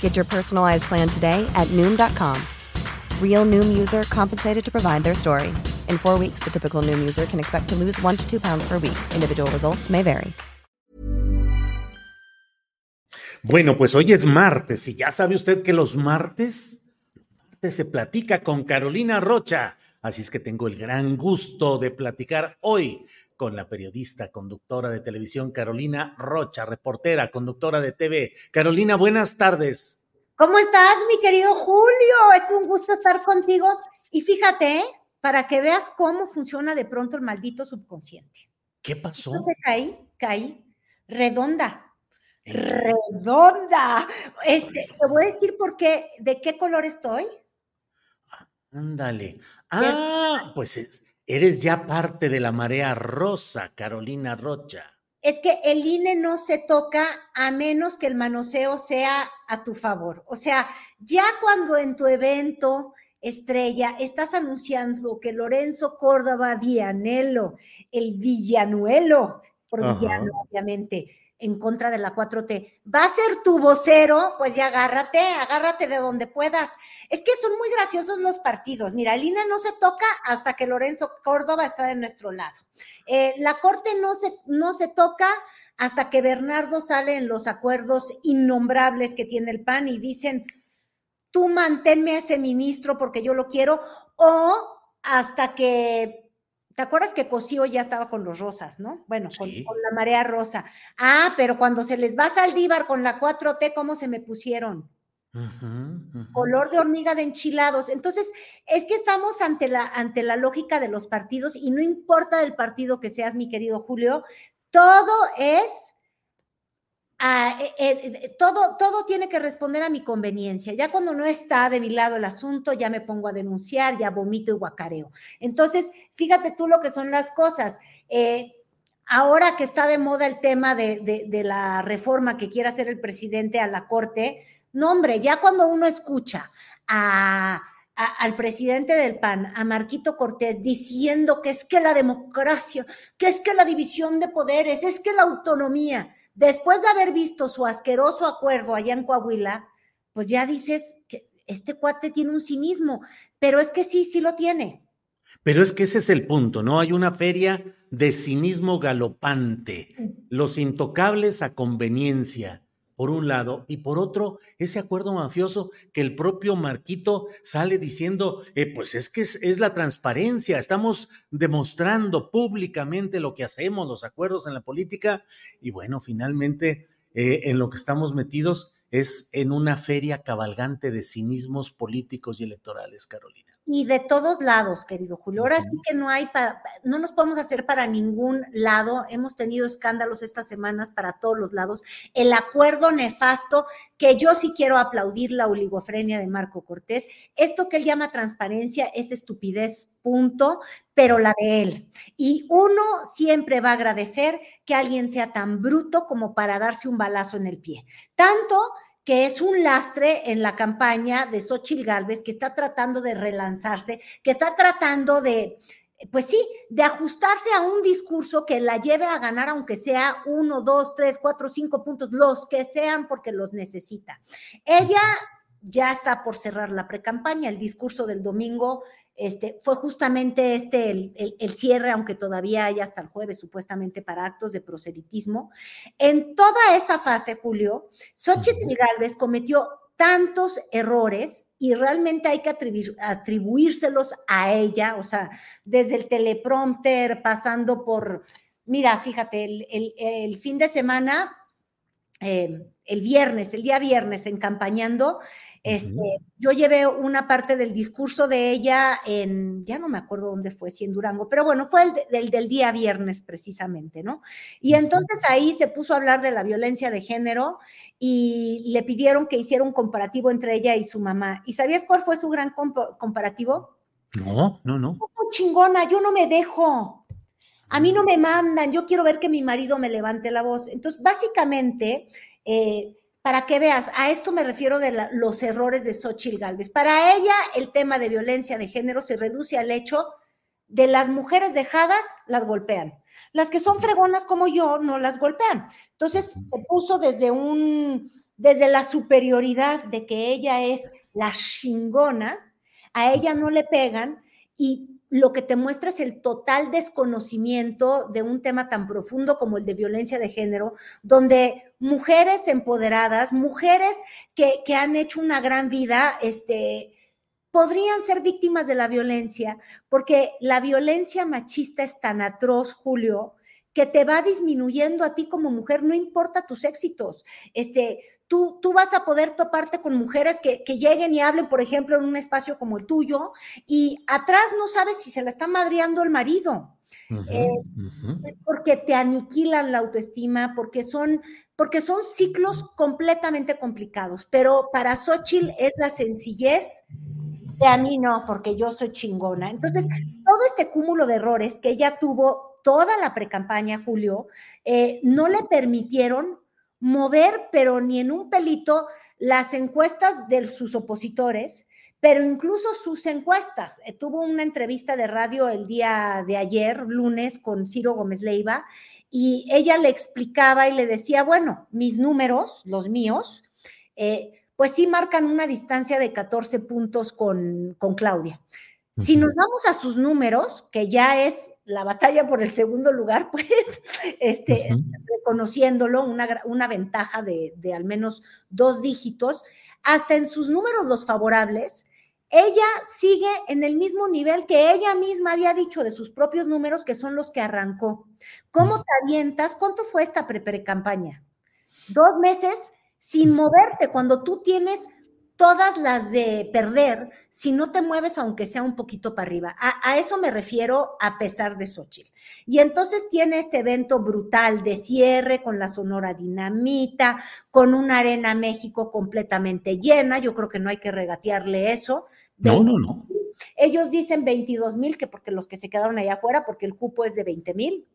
Get your personalized plan today at Noom.com. Real Noom user compensated to provide their story. In four weeks, the typical Noom user can expect to lose one to two pounds per week. Individual results may vary. Bueno, pues hoy es martes y ya sabe usted que los martes, martes se platica con Carolina Rocha. Así es que tengo el gran gusto de platicar hoy con la periodista, conductora de televisión Carolina Rocha, reportera, conductora de TV. Carolina, buenas tardes. ¿Cómo estás, mi querido Julio? Es un gusto estar contigo. Y fíjate, ¿eh? para que veas cómo funciona de pronto el maldito subconsciente. ¿Qué pasó? Entonces, caí, caí, redonda. Redonda. Este, te voy a decir por qué, de qué color estoy. Ándale. Ah, pues es, Eres ya parte de la marea rosa, Carolina Rocha. Es que el INE no se toca a menos que el manoseo sea a tu favor. O sea, ya cuando en tu evento estrella estás anunciando que Lorenzo Córdoba Vianelo, el Villanuelo, por villano, obviamente, en contra de la 4T. Va a ser tu vocero, pues ya agárrate, agárrate de donde puedas. Es que son muy graciosos los partidos. Mira, el INE no se toca hasta que Lorenzo Córdoba está de nuestro lado. Eh, la Corte no se, no se toca hasta que Bernardo sale en los acuerdos innombrables que tiene el PAN y dicen, tú manténme a ese ministro porque yo lo quiero, o hasta que ¿Te acuerdas que Cosío ya estaba con los rosas, no? Bueno, con, la marea rosa. Ah, pero cuando se les va Saldívar con la 4T, ¿cómo se me pusieron? Color de hormiga de enchilados. Entonces, es que estamos ante la, ante la lógica de los partidos y no importa del partido que seas, mi querido Julio, todo es eh, eh, todo, todo tiene que responder a mi conveniencia. Ya cuando no está de mi lado el asunto, ya me pongo a denunciar, ya vomito y guacareo. Entonces, fíjate tú lo que son las cosas. Eh, ahora que está de moda el tema de, la reforma que quiere hacer el presidente a la Corte, no, hombre, ya cuando uno escucha al presidente del PAN, a Marquito Cortés, diciendo que es que la democracia, que es que la división de poderes, es que la autonomía, después de haber visto su asqueroso acuerdo allá en Coahuila, pues ya dices que este cuate tiene un cinismo, pero es que sí, sí lo tiene. Pero es que ese es el punto, ¿no? Hay una feria de cinismo galopante, los intocables a conveniencia por un lado, y por otro, ese acuerdo mafioso que el propio Marquito sale diciendo, eh, pues es que es, la transparencia, estamos demostrando públicamente lo que hacemos, los acuerdos en la política, y bueno, finalmente eh, en lo que estamos metidos es en una feria cabalgante de cinismos políticos y electorales, Carolina y de todos lados, querido Julio. Ahora sí que no hay, para, no nos podemos hacer para ningún lado. Hemos tenido escándalos estas semanas para todos los lados. El acuerdo nefasto, que yo sí quiero aplaudir la oligofrenia de Marco Cortés. Esto que él llama transparencia es estupidez, punto, pero la de él. Y uno siempre va a agradecer que alguien sea tan bruto como para darse un balazo en el pie. Tanto que es un lastre en la campaña de Xochitl Gálvez, que está tratando de relanzarse, que está tratando de, pues sí, de ajustarse a un discurso que la lleve a ganar, aunque sea uno, dos, tres, cuatro, cinco puntos, los que sean, porque los necesita. Ella ya está por cerrar la precampaña, el discurso del domingo este, fue justamente este el, cierre, aunque todavía hay hasta el jueves supuestamente para actos de proselitismo. En toda esa fase, Julio, Xochitl Galvez cometió tantos errores y realmente hay que atribuírselos a ella, o sea, desde el teleprompter, pasando por, mira, fíjate, el, fin de semana, eh, el viernes, el día viernes, en campañando, este, Yo llevé una parte del discurso de ella en, ya no me acuerdo dónde fue, si en Durango, pero bueno, fue el del, día viernes precisamente, ¿no? Y entonces ahí se puso a hablar de la violencia de género y le pidieron que hiciera un comparativo entre ella y su mamá. ¿Y sabías cuál fue su gran comparativo? No, no, no. chingona, yo no me dejo. A mí no me mandan, yo quiero ver que mi marido me levante la voz. Entonces, básicamente, eh, para que veas, a esto me refiero de los errores de Xochitl Galvez. Para ella, el tema de violencia de género se reduce al hecho de las mujeres dejadas, las golpean. Las que son fregonas como yo, no las golpean. Entonces, se puso desde un, desde la superioridad de que ella es la chingona, a ella no le pegan y lo que te muestra es el total desconocimiento de un tema tan profundo como el de violencia de género, donde mujeres empoderadas, mujeres que, han hecho una gran vida, este, podrían ser víctimas de la violencia, porque la violencia machista es tan atroz, Julio, que te va disminuyendo a ti como mujer, no importa tus éxitos. Este, Tú, tú, vas a poder toparte con mujeres que, lleguen y hablen, por ejemplo, en un espacio como el tuyo, y atrás no sabes si se la está madreando el marido. Eh, porque te aniquilan la autoestima, porque son, porque son ciclos completamente complicados. Pero para Xochitl es la sencillez de a mí no, porque yo soy chingona. Entonces, todo este cúmulo de errores que ella tuvo toda la precampaña, Julio, eh, no le permitieron mover, pero ni en un pelito, las encuestas de sus opositores, pero incluso sus encuestas. Eh, tuvo una entrevista de radio el día de ayer, lunes, con Ciro Gómez Leiva, y ella le explicaba y le decía, bueno, mis números, los míos, eh, pues sí marcan una distancia de 14 puntos con, con Claudia. Si nos vamos a sus números, que ya es la batalla por el segundo lugar, pues, este, reconociéndolo, una, una ventaja de, de, al menos dos dígitos, hasta en sus números los favorables, ella sigue en el mismo nivel que ella misma había dicho de sus propios números, que son los que arrancó. ¿Cómo te avientas? ¿Cuánto fue esta pre-campaña? Dos meses sin moverte, cuando tú tienes todas las de perder si no te mueves aunque sea un poquito para arriba. A, eso me refiero a pesar de Xochitl. Y entonces tiene este evento brutal de cierre con la Sonora Dinamita, con una Arena México completamente llena. Yo creo que no hay que regatearle eso. No, no, no. Ellos dicen 22 mil, que porque los que se quedaron allá afuera, porque el cupo es de 20 mil.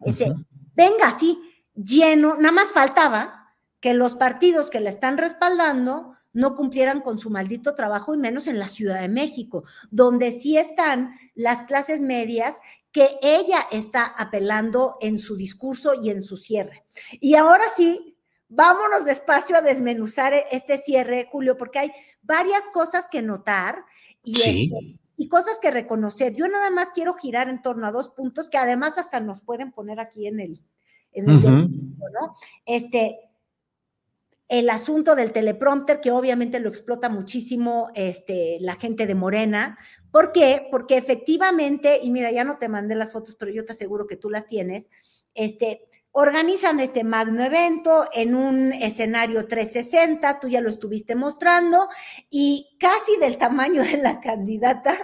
Este, venga, sí, lleno, nada más faltaba que los partidos que le están respaldando no cumplieran con su maldito trabajo y menos en la Ciudad de México, donde sí están las clases medias que ella está apelando en su discurso y en su cierre. Y ahora sí, vámonos despacio a desmenuzar este cierre, Julio, porque hay varias cosas que notar y, este, y cosas que reconocer. Yo nada más quiero girar en torno a dos puntos que además hasta nos pueden poner aquí en el, en el ¿no? Este, el asunto del teleprompter, que obviamente lo explota muchísimo este, la gente de Morena. ¿Por qué? Porque efectivamente, y mira, ya no te mandé las fotos, pero yo te aseguro que tú las tienes, este, organizan este magno evento en un escenario 360, tú ya lo estuviste mostrando, y casi del tamaño de la candidata,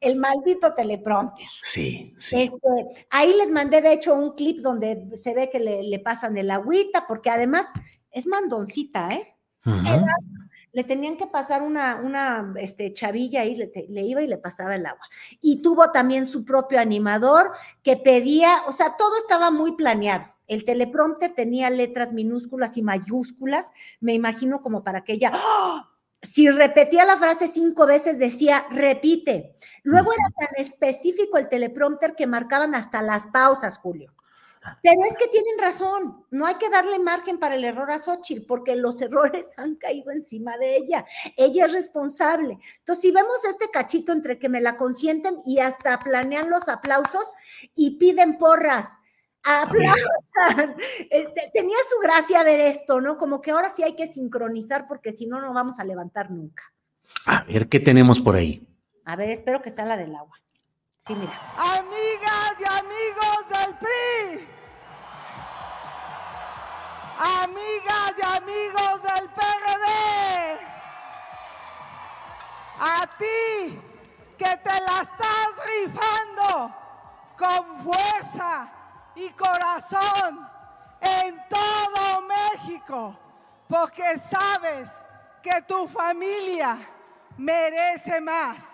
el maldito teleprompter. Sí, sí. Este, ahí les mandé, de hecho, un clip donde se ve que le, le pasan el agüita, porque además es mandoncita, ¿eh? le tenían que pasar una, una este, chavilla y le, le, iba y le pasaba el agua. Y tuvo también su propio animador que pedía, o sea, todo estaba muy planeado. El teleprompter tenía letras minúsculas y mayúsculas, me imagino como para que ella, ¡ah! si repetía la frase cinco veces, decía, repite. Luego era tan específico el teleprompter que marcaban hasta las pausas, Julio. Pero es que tienen razón, no hay que darle margen para el error a Xochitl, porque los errores han caído encima de ella. Ella es responsable. Entonces, si vemos este cachito entre que me la consienten y hasta planean los aplausos y piden porras, aplaudan. Este, tenía su gracia ver esto, ¿no? Como que ahora sí hay que sincronizar, porque si no, no vamos a levantar nunca. A ver, ¿qué tenemos por ahí? A ver, espero que sea la del agua. Sí, mira. Amigas y amigos del PRI. Amigos del PRD. A ti que te la estás rifando con fuerza y corazón en todo México, porque sabes que tu familia merece más.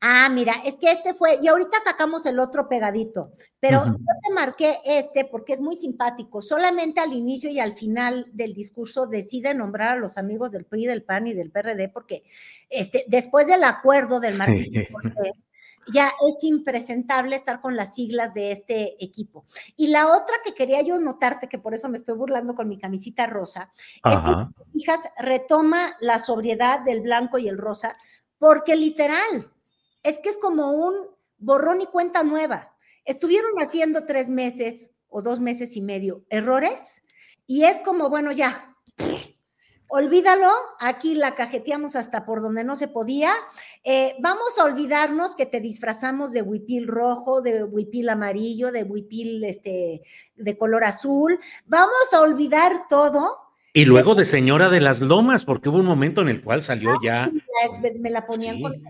Ah, mira, es que este fue, y ahorita sacamos el otro pegadito, pero yo te marqué este porque es muy simpático. Solamente al inicio y al final del discurso decide nombrar a los amigos del PRI, del PAN y del PRD, porque este, después del acuerdo del Martín ya es impresentable estar con las siglas de este equipo. Y la otra que quería yo notarte, que por eso me estoy burlando con mi camisita rosa, es que, hijas, retoma la sobriedad del blanco y el rosa, porque literal, es que es como un borrón y cuenta nueva. Estuvieron haciendo tres meses o dos meses y medio errores y es como, bueno, ya, olvídalo, aquí la cajeteamos hasta por donde no se podía. Eh, vamos a olvidarnos que te disfrazamos de huipil rojo, de huipil amarillo, de huipil este, de color azul. Vamos a olvidar todo y luego de Señora de las Lomas, porque hubo un momento en el cual salió ya. Me la ponían con el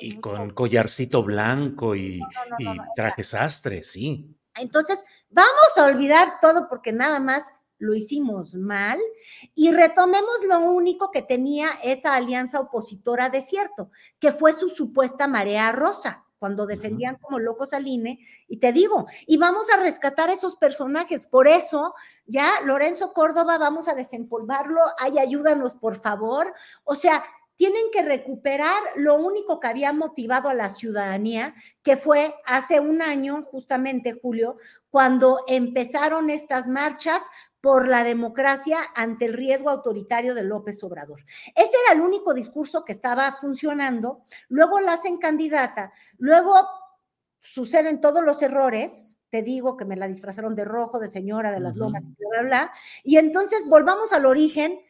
Y con collarcito blanco y, traje sastre, sí. Entonces, vamos a olvidar todo porque nada más lo hicimos mal y retomemos lo único que tenía esa alianza opositora de cierto, que fue su supuesta marea rosa cuando defendían como locos al INE, y te digo, y vamos a rescatar esos personajes, por eso ya Lorenzo Córdoba, vamos a desempolvarlo, ay, ayúdanos por favor, o sea, tienen que recuperar lo único que había motivado a la ciudadanía, que fue hace un año, justamente Julio, cuando empezaron estas marchas por la democracia ante el riesgo autoritario de López Obrador. Ese era el único discurso que estaba funcionando. Luego la hacen candidata, luego suceden todos los errores. Te digo que me la disfrazaron de rojo, de señora, de las lomas, bla, bla, bla. Y entonces volvamos al origen,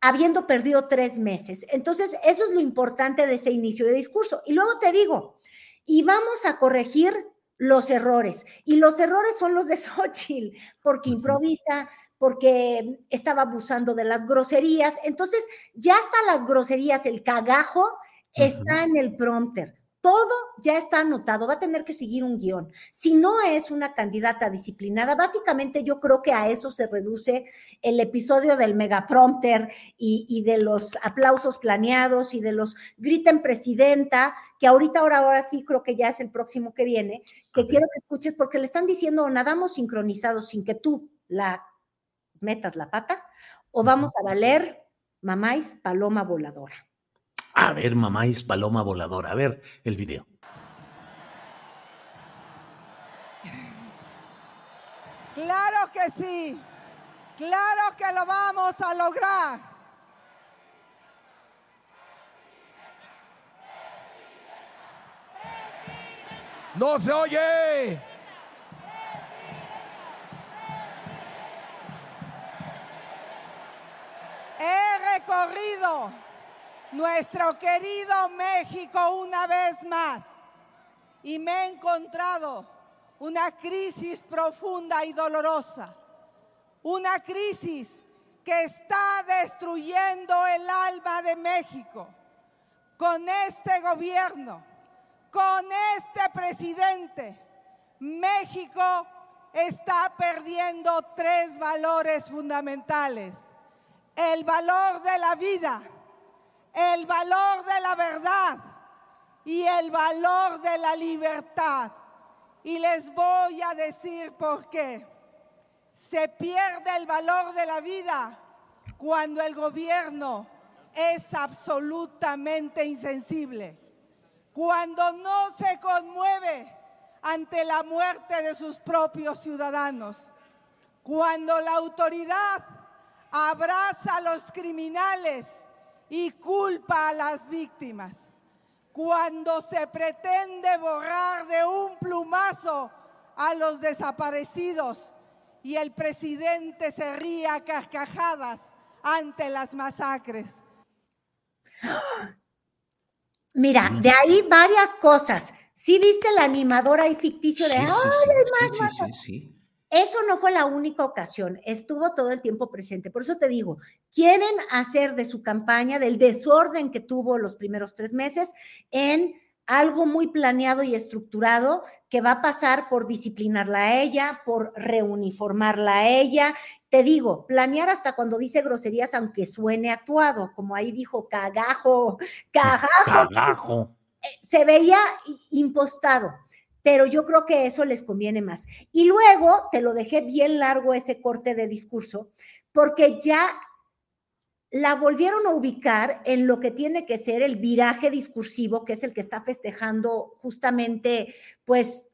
habiendo perdido tres meses. Entonces, eso es lo importante de ese inicio de discurso. Y luego te digo, y vamos a corregir los errores. Y los errores son los de Xochitl, porque improvisa, porque estaba abusando de las groserías. Entonces, ya hasta las groserías, el cagajo, está en el prompter todo ya está anotado, va a tener que seguir un guion. Si no es una candidata disciplinada, básicamente yo creo que a eso se reduce el episodio del megaprompter y, y de los aplausos planeados y de los griten presidenta, que ahorita, ahora, ahora sí creo que ya es el próximo que viene, que quiero que escuches porque le están diciendo nadamos sincronizados sin que tú la metas la pata, o vamos a valer mamáis paloma voladora. A ver, mamá es paloma voladora. A ver el video. Claro que sí. Claro que lo vamos a lograr. No se oye. He recorrido nuestro querido México una vez más y me he encontrado una crisis profunda y dolorosa, una crisis que está destruyendo el alma de México. Con este gobierno, con este presidente, México está perdiendo tres valores fundamentales. El valor de la vida, el valor de la verdad y el valor de la libertad. Y les voy a decir por qué. Se pierde el valor de la vida cuando el gobierno es absolutamente insensible, cuando no se conmueve ante la muerte de sus propios ciudadanos. Cuando la autoridad abraza a los criminales y culpa a las víctimas. Cuando se pretende borrar de un plumazo a los desaparecidos y el presidente se ríe a carcajadas ante las masacres. Mira, de ahí varias cosas. ¿Sí viste la animadora y ficticio de... Sí, sí, sí, sí, sí, sí. Eso no fue la única ocasión, estuvo todo el tiempo presente. Por eso te digo, quieren hacer de su campaña, del desorden que tuvo los primeros tres meses, en algo muy planeado y estructurado que va a pasar por disciplinarla a ella, por reuniformarla a ella. Te digo, planear hasta cuando dice groserías, aunque suene actuado, como ahí dijo cagajo, cagajo. Cagajo. Se veía impostado pero yo creo que eso les conviene más. Y luego te lo dejé bien largo ese corte de discurso, porque ya la volvieron a ubicar en lo que tiene que ser el viraje discursivo, que es el que está festejando justamente, pues,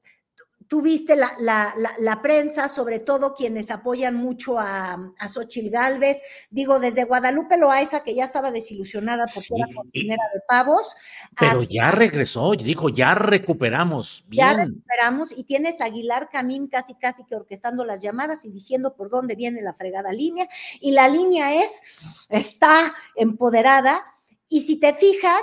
tuviste la, la, la, prensa, sobre todo quienes apoyan mucho a, a Xochil Gálvez, digo, desde Guadalupe Loaiza, que ya estaba desilusionada porque sí, era cocinera de pavos. Pero ya regresó, dijo, ya recuperamos. Bien. Ya recuperamos, y tienes a Aguilar Camín casi, casi que orquestando las llamadas y diciendo por dónde viene la fregada línea, y la línea es, está empoderada, y si te fijas,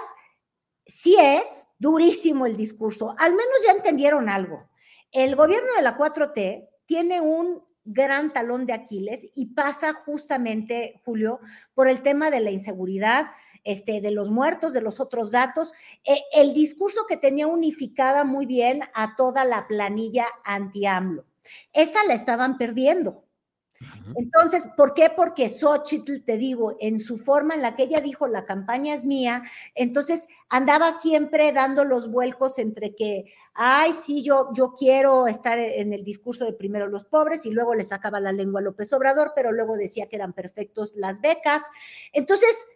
sí es durísimo el discurso, al menos ya entendieron algo el gobierno de la 4T tiene un gran talón de Aquiles y pasa justamente, Julio, por el tema de la inseguridad, este, de los muertos, de los otros datos, eh, el discurso que tenía unificada muy bien a toda la planilla anti-AMLO. Esa la estaban perdiendo. Entonces, ¿por qué? Porque Xochitl, te digo, en su forma en la que ella dijo la campaña es mía, entonces andaba siempre dando los vuelcos entre que, ay, sí, yo, yo quiero estar en el discurso de primero los pobres y luego le sacaba la lengua a López Obrador, pero luego decía que eran perfectos las becas. Entonces,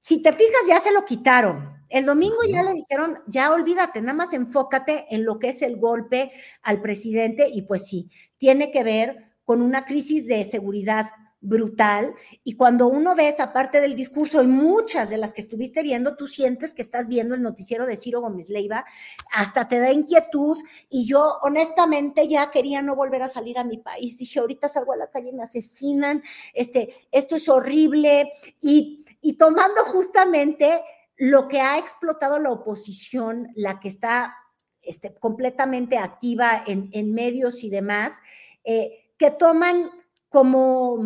si te fijas, ya se lo quitaron. El domingo ya le dijeron, ya olvídate, nada más enfócate en lo que es el golpe al presidente y pues sí, tiene que ver con una crisis de seguridad brutal. Y cuando uno ve esa parte del discurso y muchas de las que estuviste viendo, tú sientes que estás viendo el noticiero de Ciro Gómez Leiva, hasta te da inquietud. Y yo honestamente ya quería no volver a salir a mi país, dije ahorita salgo a la calle me asesinan, este, esto es horrible y, y tomando justamente lo que ha explotado la oposición, la que está este, completamente activa en, en medios y demás, eh, que toman como,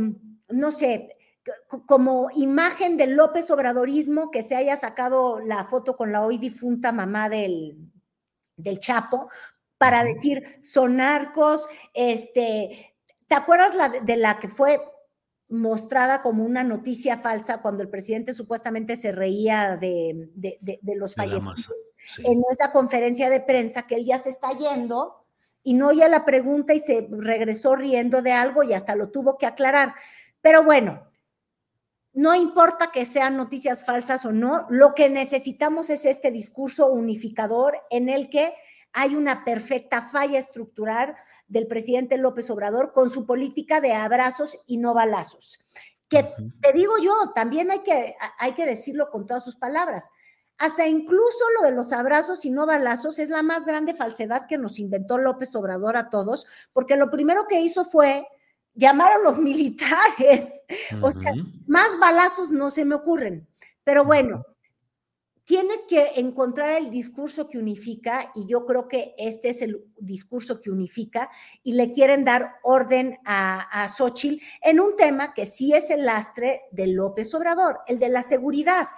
no sé, como imagen del López Obradorismo que se haya sacado la foto con la hoy difunta mamá del, del Chapo para decir son narcos, este, ¿te acuerdas la, de la que fue mostrada como una noticia falsa cuando el presidente supuestamente se reía de, de, de, los fallecidos sí. en esa conferencia de prensa que él ya se está yendo y no oía la pregunta y se regresó riendo de algo y hasta lo tuvo que aclarar. Pero bueno, no importa que sean noticias falsas o no, lo que necesitamos es este discurso unificador en el que hay una perfecta falla estructural del presidente López Obrador con su política de abrazos y no balazos. Que te digo yo, también hay que, hay que decirlo con todas sus palabras hasta incluso lo de los abrazos y no balazos es la más grande falsedad que nos inventó López Obrador a todos, porque lo primero que hizo fue llamar a los militares. O sea, más balazos no se me ocurren. Pero bueno, tienes que encontrar el discurso que unifica y yo creo que este es el discurso que unifica y le quieren dar orden a, a Xochitl en un tema que sí es el lastre de López Obrador, el de la seguridad.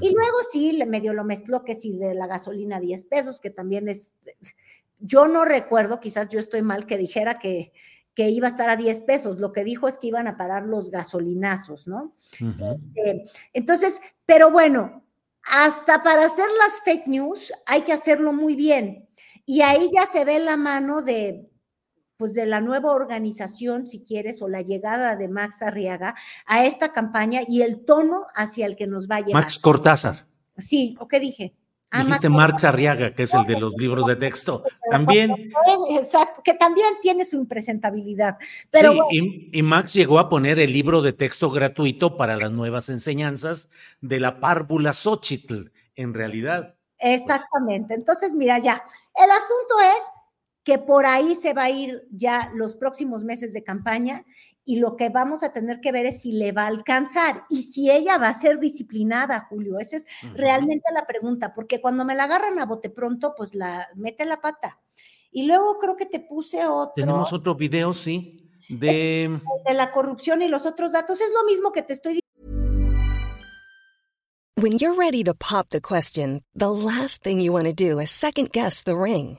Y luego sí, medio lo mezcló que sí de la gasolina 10 pesos, que también es, yo no recuerdo, quizás yo estoy mal, que dijera que, que iba a estar a 10 pesos. Lo que dijo es que iban a parar los gasolinazos, ¿no? Uh -huh. eh, entonces, pero bueno, hasta para hacer las fake news hay que hacerlo muy bien. Y ahí ya se ve la mano de, pues de la nueva organización, si quieres, o la llegada de Max Arriaga a esta campaña y el tono hacia el que nos va a llevar. Max Cortázar. Sí, ¿o qué dije? Dijiste Marx Arriaga, que es el de los libros de texto. También. Exacto, que también tiene su impresentabilidad. Pero sí, y, Max llegó a poner el libro de texto gratuito para las nuevas enseñanzas de la párvula Xochitl, en realidad. Exactamente. Entonces, mira, ya, el asunto es que por ahí se va a ir ya los próximos meses de campaña y lo que vamos a tener que ver es si le va a alcanzar y si ella va a ser disciplinada, Julio. Esa es realmente la pregunta, porque cuando me la agarran a bote pronto, pues la mete la pata. Y luego creo que te puse otro. Tenemos otro video, sí, de... de la corrupción y los otros datos. Es lo mismo que te estoy diciendo. When you're ready to pop the question, the last thing you want to do is second guess the ring.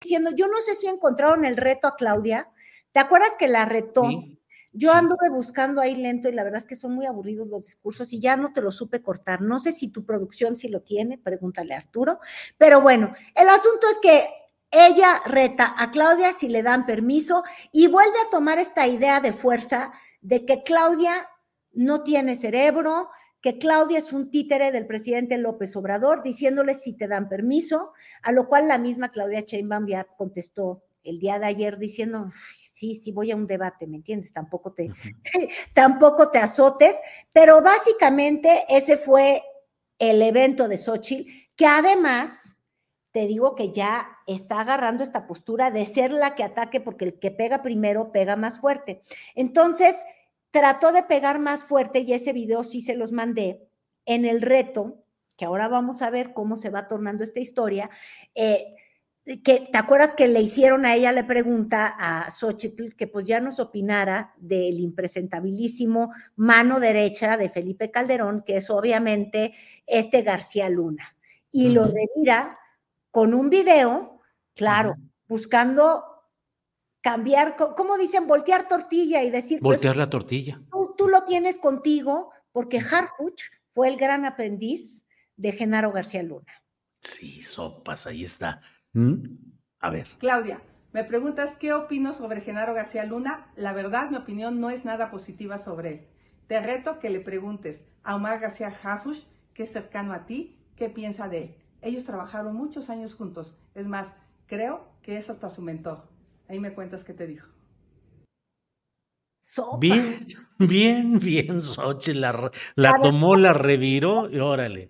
Diciendo, yo no sé si encontraron el reto a Claudia. ¿Te acuerdas que la retó? Sí. Yo sí. anduve buscando ahí lento y la verdad es que son muy aburridos los discursos y ya no te lo supe cortar. No sé si tu producción sí lo tiene, pregúntale a Arturo. Pero bueno, el asunto es que ella reta a Claudia si le dan permiso y vuelve a tomar esta idea de fuerza de que Claudia no tiene cerebro, que Claudia es un títere del presidente López Obrador, diciéndole si te dan permiso, a lo cual la misma Claudia Sheinbaum ya contestó el día de ayer diciendo, sí, sí voy a un debate, ¿me entiendes? Tampoco te, tampoco te azotes, pero básicamente ese fue el evento de Xochitl, que además te digo que ya está agarrando esta postura de ser la que ataque porque el que pega primero pega más fuerte. Entonces, trató de pegar más fuerte y ese video sí se los mandé en el reto, que ahora vamos a ver cómo se va tornando esta historia. Eh, que te acuerdas que le hicieron a ella, le pregunta a Xochitl que pues ya nos opinara del impresentabilísimo mano derecha de Felipe Calderón, que es obviamente este García Luna. Y uh -huh. lo revira con un video, claro, uh -huh. buscando cambiar, ¿cómo dicen? Voltear tortilla y decir. Voltear pues, la tortilla. Tú, tú, lo tienes contigo porque Harfuch fue el gran aprendiz de Genaro García Luna. Sí, sopas, ahí está. ¿Mm? A ver. Claudia, me preguntas qué opino sobre Genaro García Luna. La verdad, mi opinión no es nada positiva sobre él. Te reto que le preguntes a Omar García Harfuch, que es cercano a ti, qué piensa de él. Ellos trabajaron muchos años juntos. Es más, creo que es hasta su mentor. Ahí me cuentas qué te dijo. Sopa. Bien, bien, bien, Xochitl. La, la tomó, la reviró y órale.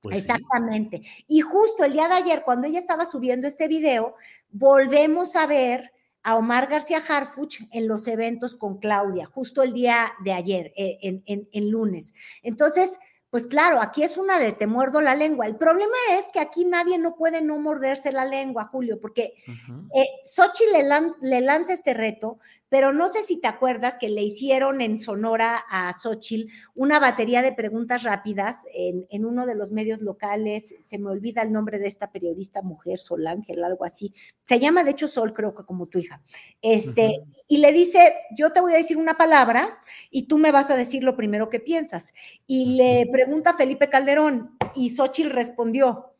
Pues Exactamente. Sí. Y justo el día de ayer, cuando ella estaba subiendo este video, volvemos a ver a Omar García Harfuch en los eventos con Claudia, justo el día de ayer, eh, en, en, en lunes. Entonces, pues claro, aquí es una de te muerdo la lengua. El problema es que aquí nadie no puede no morderse la lengua, Julio, porque uh -huh. eh, le, lan le, lanza este reto, pero no sé si te acuerdas que le hicieron en Sonora a Xochitl una batería de preguntas rápidas en, en, uno de los medios locales. Se me olvida el nombre de esta periodista mujer, Sol Ángel, algo así. Se llama, de hecho, Sol, creo que como tu hija. Este, uh -huh. Y le dice: Yo te voy a decir una palabra y tú me vas a decir lo primero que piensas. Y le pregunta Felipe Calderón y Xochitl respondió: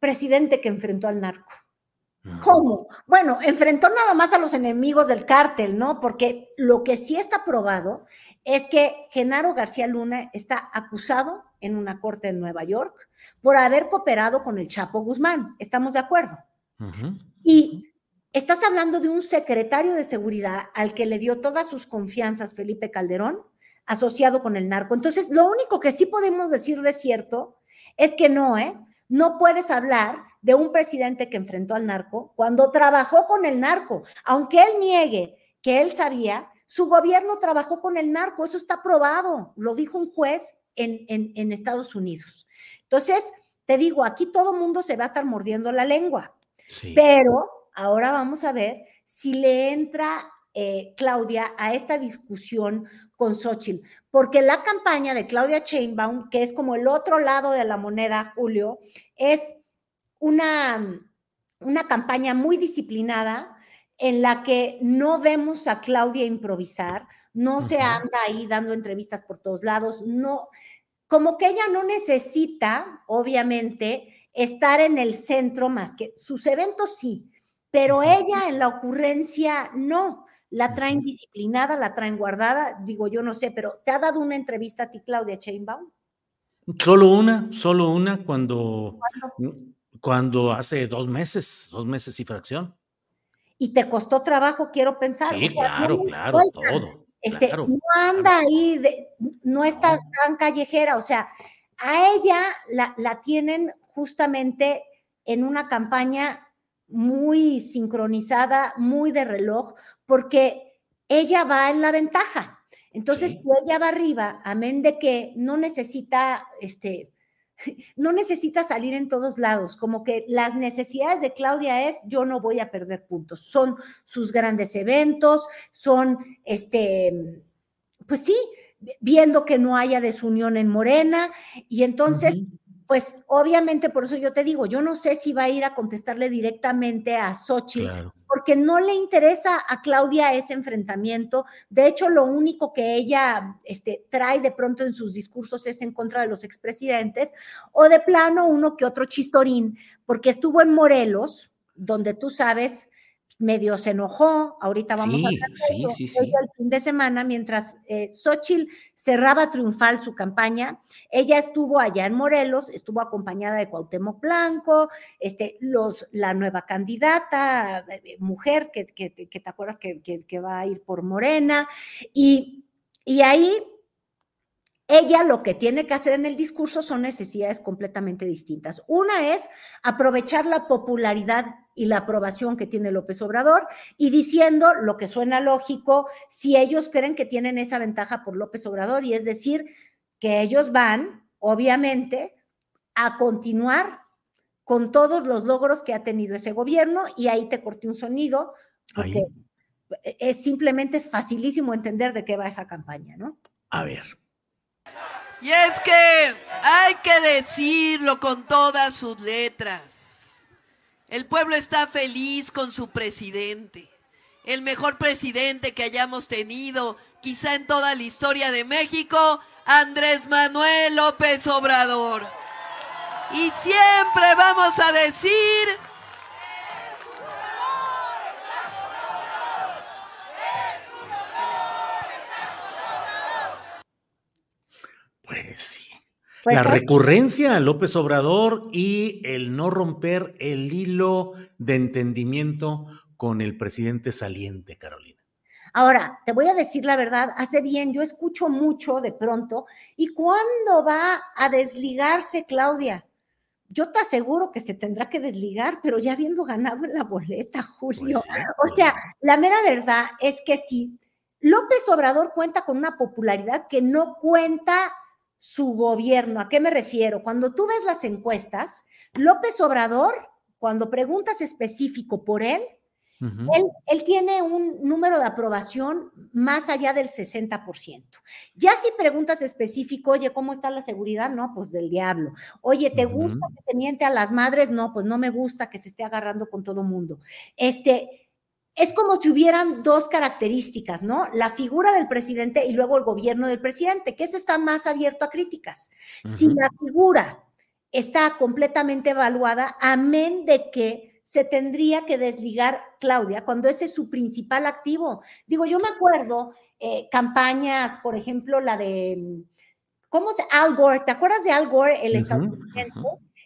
Presidente que enfrentó al narco. ¿Cómo? Bueno, enfrentó nada más a los enemigos del cártel, ¿no? Porque lo que sí está probado es que Genaro García Luna está acusado en una corte en Nueva York por haber cooperado con el Chapo Guzmán. ¿Estamos de acuerdo? Uh -huh. Y estás hablando de un secretario de seguridad al que le dio todas sus confianzas Felipe Calderón, asociado con el narco. Entonces, lo único que sí podemos decir de cierto es que no, ¿eh? No puedes hablar de un presidente que enfrentó al narco cuando trabajó con el narco. Aunque él niegue que él sabía, su gobierno trabajó con el narco, eso está probado, lo dijo un juez en, en, Estados Unidos. Entonces, te digo, aquí todo mundo se va a estar mordiendo la lengua, pero ahora vamos a ver si le entra eh, Claudia a esta discusión con Xochitl, porque la campaña de Claudia Chainbaum, que es como el otro lado de la moneda, Julio, es una, una campaña muy disciplinada en la que no vemos a Claudia improvisar, no se anda ahí dando entrevistas por todos lados, no, como que ella no necesita, obviamente, estar en el centro más que sus eventos sí, pero ella en la ocurrencia no la traen disciplinada, la traen guardada, digo yo no sé, pero ¿te ha dado una entrevista a ti, Claudia Chainbaum? Solo una, solo una cuando, cuando hace dos meses, dos meses y fracción. Y te costó trabajo, quiero pensar. Sí, claro, claro, todo. Este, no anda ahí, no está tan callejera, o sea, a ella la, la tienen justamente en una campaña muy sincronizada, muy de reloj, porque ella va en la ventaja. Entonces, si ella va arriba, amén de que no necesita, este, no necesita salir en todos lados, como que las necesidades de Claudia es, yo no voy a perder puntos, son sus grandes eventos, son, este, pues sí, viendo que no haya desunión en Morena, y entonces pues obviamente por eso yo te digo, yo no sé si va a ir a contestarle directamente a Xochitl, porque no le interesa a Claudia ese enfrentamiento. De hecho, lo único que ella este, trae de pronto en sus discursos es en contra de los expresidentes, o de plano uno que otro chistorín, porque estuvo en Morelos, donde tú sabes medio se enojó, ahorita vamos a hablar sí, sí, sí. el fin de semana, mientras eh, Xochitl cerraba triunfal su campaña, ella estuvo allá en Morelos, estuvo acompañada de Cuauhtémoc Blanco, este, los, la nueva candidata, eh, eh, mujer que, que, te acuerdas que, que, va a ir por Morena, y, y ahí ella lo que tiene que hacer en el discurso son necesidades completamente distintas. Una es aprovechar la popularidad y la aprobación que tiene López Obrador y diciendo lo que suena lógico, si ellos creen que tienen esa ventaja por López Obrador, y es decir, que ellos van, obviamente, a continuar con todos los logros que ha tenido ese gobierno, y ahí te corté un sonido, porque es simplemente es facilísimo entender de qué va esa campaña, ¿no? A ver, y es que hay que decirlo con todas sus letras. El pueblo está feliz con su presidente. El mejor presidente que hayamos tenido, quizá en toda la historia de México, Andrés Manuel López Obrador. Y siempre vamos a decir Pues sí. Pues la recurrencia a López Obrador y el no romper el hilo de entendimiento con el presidente saliente, Carolina. Ahora, te voy a decir la verdad, hace bien, yo escucho mucho de pronto, ¿y cuándo va a desligarse Claudia? Yo te aseguro que se tendrá que desligar, pero ya habiendo ganado en la boleta, Julio. Pues o sea, la mera verdad es que sí, López Obrador cuenta con una popularidad que no cuenta su gobierno. ¿A qué me refiero? Cuando tú ves las encuestas, López Obrador, cuando preguntas específico por él, él, tiene un número de aprobación más allá del 60%. Ya si preguntas específico, oye, ¿cómo está la seguridad? No, pues del diablo. Oye, ¿te gusta que se miente a las madres? No, pues no me gusta que se esté agarrando con todo mundo. Este, es como si hubieran dos características, ¿no? La figura del presidente y luego el gobierno del presidente, que ese está más abierto a críticas. Si la figura está completamente evaluada, amén de que se tendría que desligar Claudia cuando ese es su principal activo. Digo, yo me acuerdo eh, campañas, por ejemplo, la de, ¿cómo se? Al Gore, ¿te acuerdas de Al Gore, el estadounidense,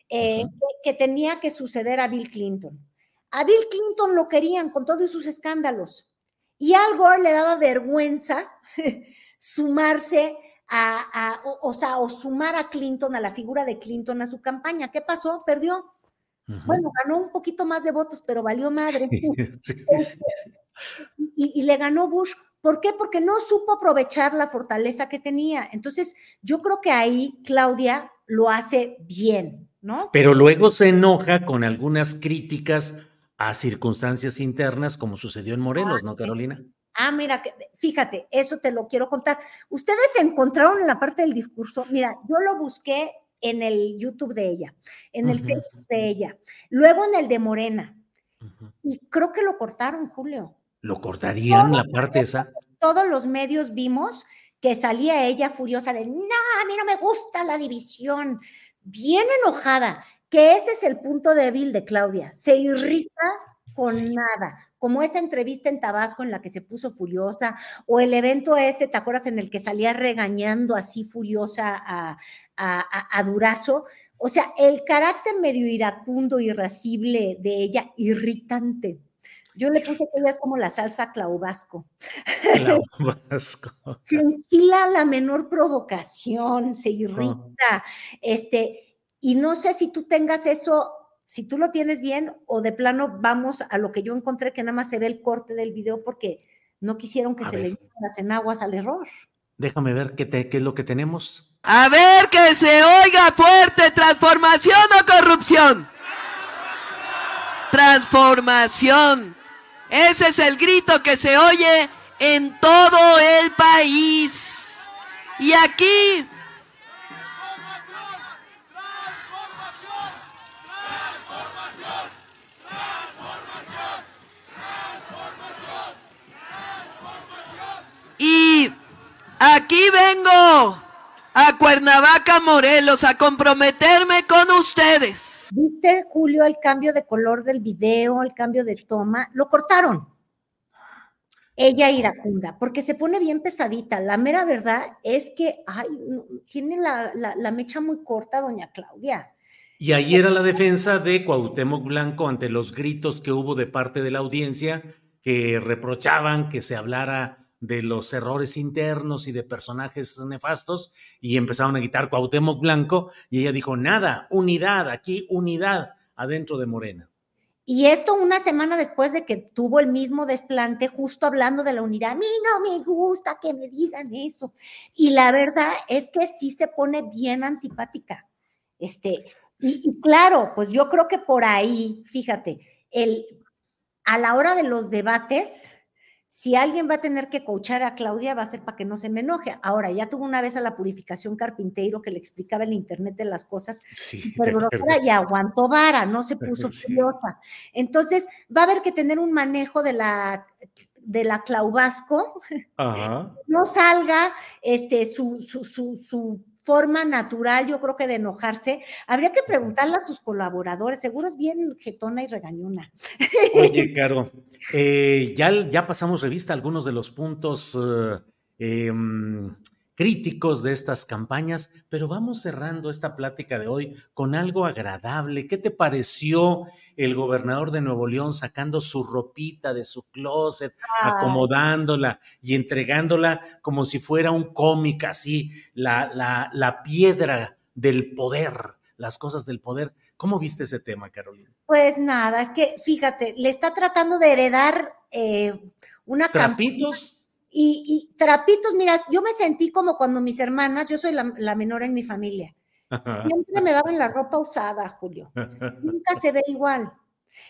eh, que tenía que suceder a Bill Clinton? A Bill Clinton lo querían con todos sus escándalos. Y Al Gore le daba vergüenza sumarse a, o, sea, o sumar a Clinton, a la figura de Clinton a su campaña. ¿Qué pasó? Perdió. Bueno, ganó un poquito más de votos, pero valió madre. Este, y, y le ganó Bush. ¿Por qué? Porque no supo aprovechar la fortaleza que tenía. Entonces, yo creo que ahí Claudia lo hace bien, ¿no? Pero luego se enoja con algunas críticas a circunstancias internas, como sucedió en Morelos, ¿no, Carolina? Ah, mira, fíjate, eso te lo quiero contar. Ustedes encontraron en la parte del discurso, mira, yo lo busqué en el YouTube de ella, en el Facebook de ella, luego en el de Morena, y creo que lo cortaron, Julio. ¿Lo cortarían la parte esa? Todos los medios vimos que salía ella furiosa de, no, a mí no me gusta la división, bien enojada, que ese es el punto débil de Claudia, se irrita con nada, como esa entrevista en Tabasco en la que se puso furiosa, o el evento ese, ¿te acuerdas? En el que salía regañando así furiosa a, a, Durazo. O sea, el carácter medio iracundo, irascible de ella, irritante. Yo le puse que ella es como la salsa claubasco. Claubasco. se enchila la menor provocación, se irrita. Este, y no sé si tú tengas eso si tú lo tienes bien o de plano vamos a lo que yo encontré que nada más se ve el corte del video porque no quisieron que se le le las enaguas al error. Déjame ver qué, qué es lo que tenemos. A ver que se oiga fuerte, transformación o corrupción. Transformación. Ese es el grito que se oye en todo el país. Y aquí Y aquí vengo a Cuernavaca, Morelos, a comprometerme con ustedes. ¿Viste, Julio, el cambio de color del video, el cambio de toma? Lo cortaron. Ella iracunda, porque se pone bien pesadita. La mera verdad es que, ay, tiene la, la mecha muy corta, doña Claudia. Y ahí era la defensa de Cuauhtémoc Blanco ante los gritos que hubo de parte de la audiencia que reprochaban que se hablara de los errores internos y de personajes nefastos y empezaron a quitar Cuauhtémoc Blanco y ella dijo, nada, unidad, aquí unidad adentro de Morena. Y esto una semana después de que tuvo el mismo desplante, justo hablando de la unidad, a mí no me gusta que me digan eso. Y la verdad es que sí se pone bien antipática. Este, y, claro, pues yo creo que por ahí, fíjate, el, a la hora de los debates, si alguien va a tener que coachar a Claudia, va a ser para que no se me enoje. Ahora, ya tuvo una vez a la purificación carpintero que le explicaba el Internet de las cosas, sí, pero y aguantó vara, no se puso furiosa. Entonces, va a haber que tener un manejo de la de la Claubasco, no salga este, su, su, su, su forma natural, yo creo que de enojarse. Habría que preguntarle a sus colaboradores, seguro es bien jetona y regañona. Oye, Caro, eh, ya, ya pasamos revista algunos de los puntos eh, em, críticos de estas campañas, pero vamos cerrando esta plática de hoy con algo agradable. ¿Qué te pareció el gobernador de Nuevo León sacando su ropita de su closet, acomodándola y entregándola como si fuera un cómic así, la, la, la piedra del poder, las cosas del poder? ¿Cómo viste ese tema, Carolina? Pues nada, es que fíjate, le está tratando de heredar eh, una trapitos. Y, trapitos, mira, yo me sentí como cuando mis hermanas, yo soy la, menor en mi familia, siempre me daban la ropa usada, Julio. Nunca se ve igual.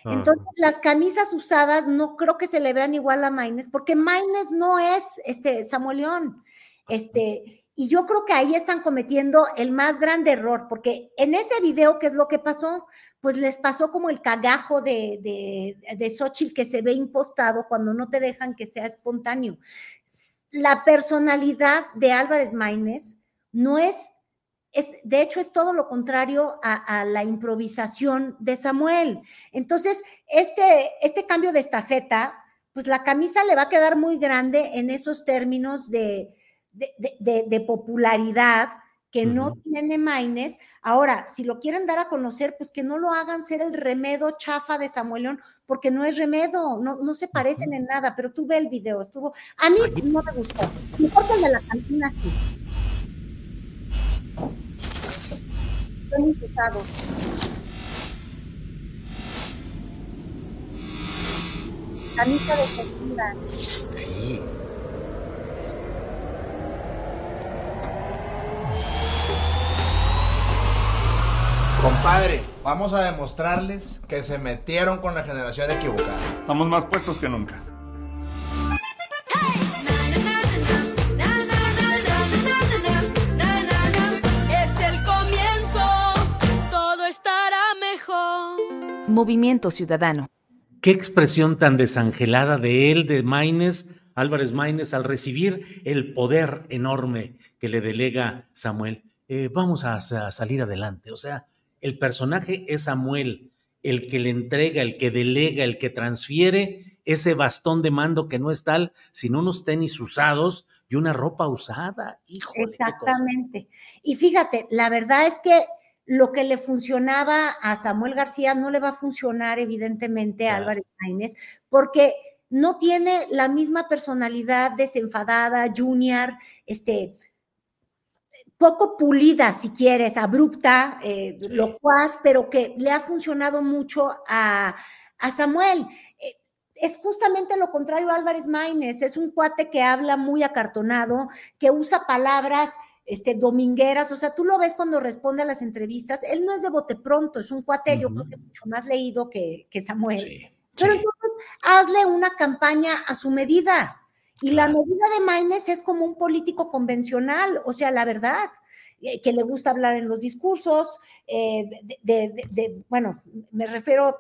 Entonces, las camisas usadas no creo que se le vean igual a Maines, porque Maines no es este Samuel León. Este, y yo creo que ahí están cometiendo el más grande error, porque en ese video, ¿qué es lo que pasó? Pues les pasó como el cagajo de, de, de Xochitl que se ve impostado cuando no te dejan que sea espontáneo. La personalidad de Álvarez Maínez no es, es, de hecho es todo lo contrario a, a, la improvisación de Samuel. Entonces, este, este cambio de estafeta, pues la camisa le va a quedar muy grande en esos términos de, de, de, popularidad que no tiene maines. Ahora, si lo quieren dar a conocer, pues que no lo hagan ser el remedo chafa de Samuel León, porque no es remedo, no, no se parecen en nada, pero tú ve el video, estuvo. A mí no me gustó. Mejor que el de la cantina sí. Son imputados. Camisa de. Sí. Compadre, vamos a demostrarles que se metieron con la generación equivocada. Estamos más puestos que nunca. Es el comienzo, todo estará mejor. Movimiento Ciudadano. Qué expresión tan desangelada de él, de Maines, Álvarez Maínez, al recibir el poder enorme que le delega Samuel. Eh, vamos a, a salir adelante. O sea, el personaje es Samuel, el que le entrega, el que delega, el que transfiere ese bastón de mando que no es tal, sino unos tenis usados y una ropa usada. Híjole. Exactamente. Y fíjate, la verdad es que lo que le funcionaba a Samuel García no le va a funcionar, evidentemente, a Álvarez Maínez, porque no tiene la misma personalidad desenfadada, junior, este, poco pulida, si quieres, abrupta, eh, locuaz, pero que le ha funcionado mucho a, a Samuel. Eh, es justamente lo contrario a Álvarez Maínez, es un cuate que habla muy acartonado, que usa palabras este, domingueras, o sea, tú lo ves cuando responde a las entrevistas, él no es de bote pronto, es un cuate, yo creo que mucho más leído que, que Samuel. Sí, Pero sí. entonces, hazle una campaña a su medida. Y la medida de Maines es como un político convencional, o sea, la verdad, eh, que le gusta hablar en los discursos, eh, de, de- de- de- bueno, me refiero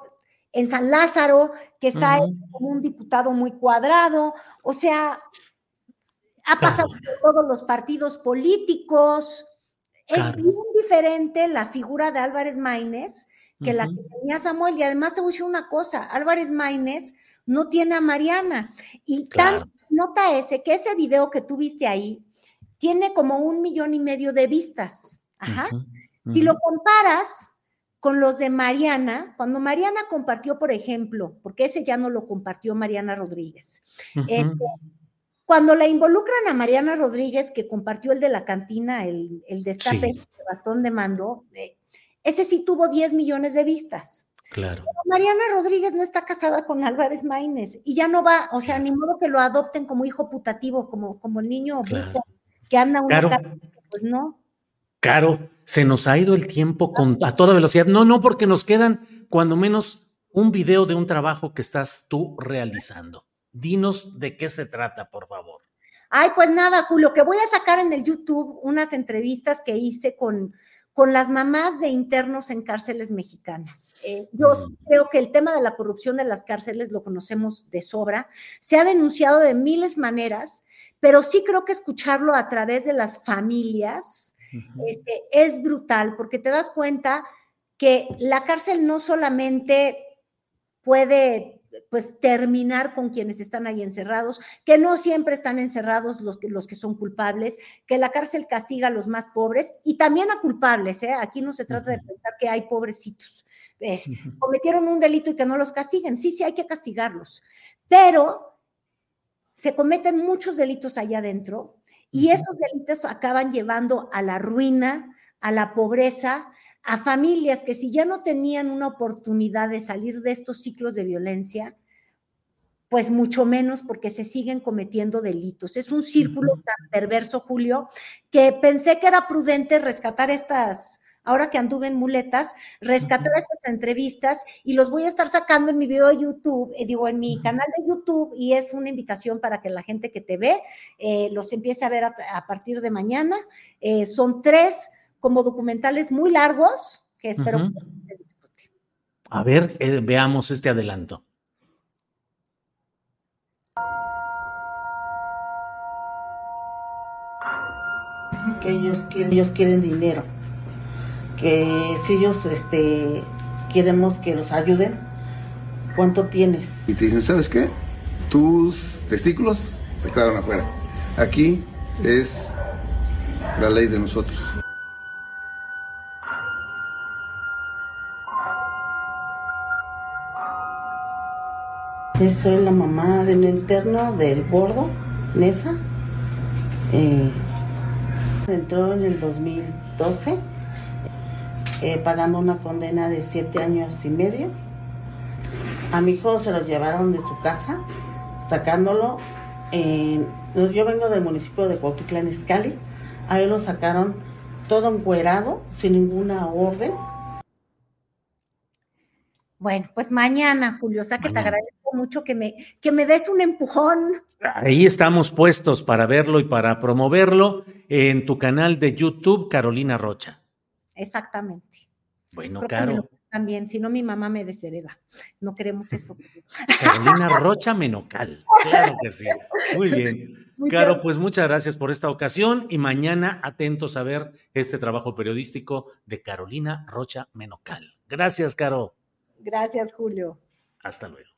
en San Lázaro, que está él como un diputado muy cuadrado, o sea, ha pasado por todos los partidos políticos. Es bien diferente la figura de Álvarez Maínez que la que tenía Samuel. Y además te voy a decir una cosa, Álvarez Maínez no tiene a Mariana. Y Claro. tan nota ese, que ese video que tú viste ahí tiene como un millón y medio de vistas. Ajá. Si lo comparas con los de Mariana, cuando Mariana compartió, por ejemplo, porque ese ya no lo compartió Mariana Rodríguez, este, cuando la involucran a Mariana Rodríguez, que compartió el de la cantina, el, el destape Sí. de ratón de mando, eh, ese sí tuvo 10 millones de vistas. Claro. Pero Mariana Rodríguez no está casada con Álvarez Maínez y ya no va, o sea, ni modo que lo adopten como hijo putativo, como, como el niño Claro. que anda uno Claro. pues no. Caro, se nos ha ido el tiempo con, a toda velocidad. No, no, porque nos quedan cuando menos un video de un trabajo que estás tú realizando. Dinos de qué se trata, por favor. Ay, pues nada, Julio, que voy a sacar en el YouTube unas entrevistas que hice con, con las mamás de internos en cárceles mexicanas. Eh, yo Mm. creo que el tema de la corrupción de las cárceles lo conocemos de sobra. Se ha denunciado de miles maneras, pero sí creo que escucharlo a través de las familias este, es brutal, porque te das cuenta que la cárcel no solamente puede pues terminar con quienes están ahí encerrados, que no siempre están encerrados los que, los que son culpables, que la cárcel castiga a los más pobres y también a culpables, ¿eh? Aquí no se trata de pensar que hay pobrecitos. Es, cometieron un delito y que no los castiguen. Sí, sí, hay que castigarlos. Pero se cometen muchos delitos allá adentro y esos delitos acaban llevando a la ruina, a la pobreza, a familias que si ya no tenían una oportunidad de salir de estos ciclos de violencia, pues mucho menos porque se siguen cometiendo delitos. Es un círculo tan perverso, Julio, que pensé que era prudente rescatar estas, ahora que anduve en muletas, rescatar esas entrevistas y los voy a estar sacando en mi video de YouTube, eh, digo, en mi canal de YouTube y es una invitación para que la gente que te ve eh, los empiece a ver a, a partir de mañana. Eh, son tres como documentales muy largos que espero Ujú. que te disfruten. A ver, eh, veamos este adelanto. que ellos quieren, ellos quieren dinero, que si ellos este, queremos que los ayuden, ¿cuánto tienes? Y te dicen, ¿sabes qué? Tus testículos se quedaron afuera. Aquí es la ley de nosotros. Yo soy la mamá de un interno del gordo, Nesa. Eh, entró en el 2012, eh, pagando una condena de siete años y medio. A mi hijo se lo llevaron de su casa, sacándolo. Yo vengo del municipio de Cuautitlán Izcalli. Ahí lo sacaron todo encuerado, sin ninguna orden. Bueno, pues mañana, Julio, o sea que te agradezco mucho que me, que me des un empujón. Ahí estamos puestos para verlo y para promoverlo en tu canal de YouTube, Carolina Rocha. Exactamente. Bueno, Caro. También, si no mi mamá me deshereda. No queremos eso. Carolina Rocha Menocal. Claro que sí. Muy bien. Caro, pues muchas gracias por esta ocasión y mañana atentos a ver este trabajo periodístico de Carolina Rocha Menocal. Gracias, Caro. Gracias, Julio. Hasta luego.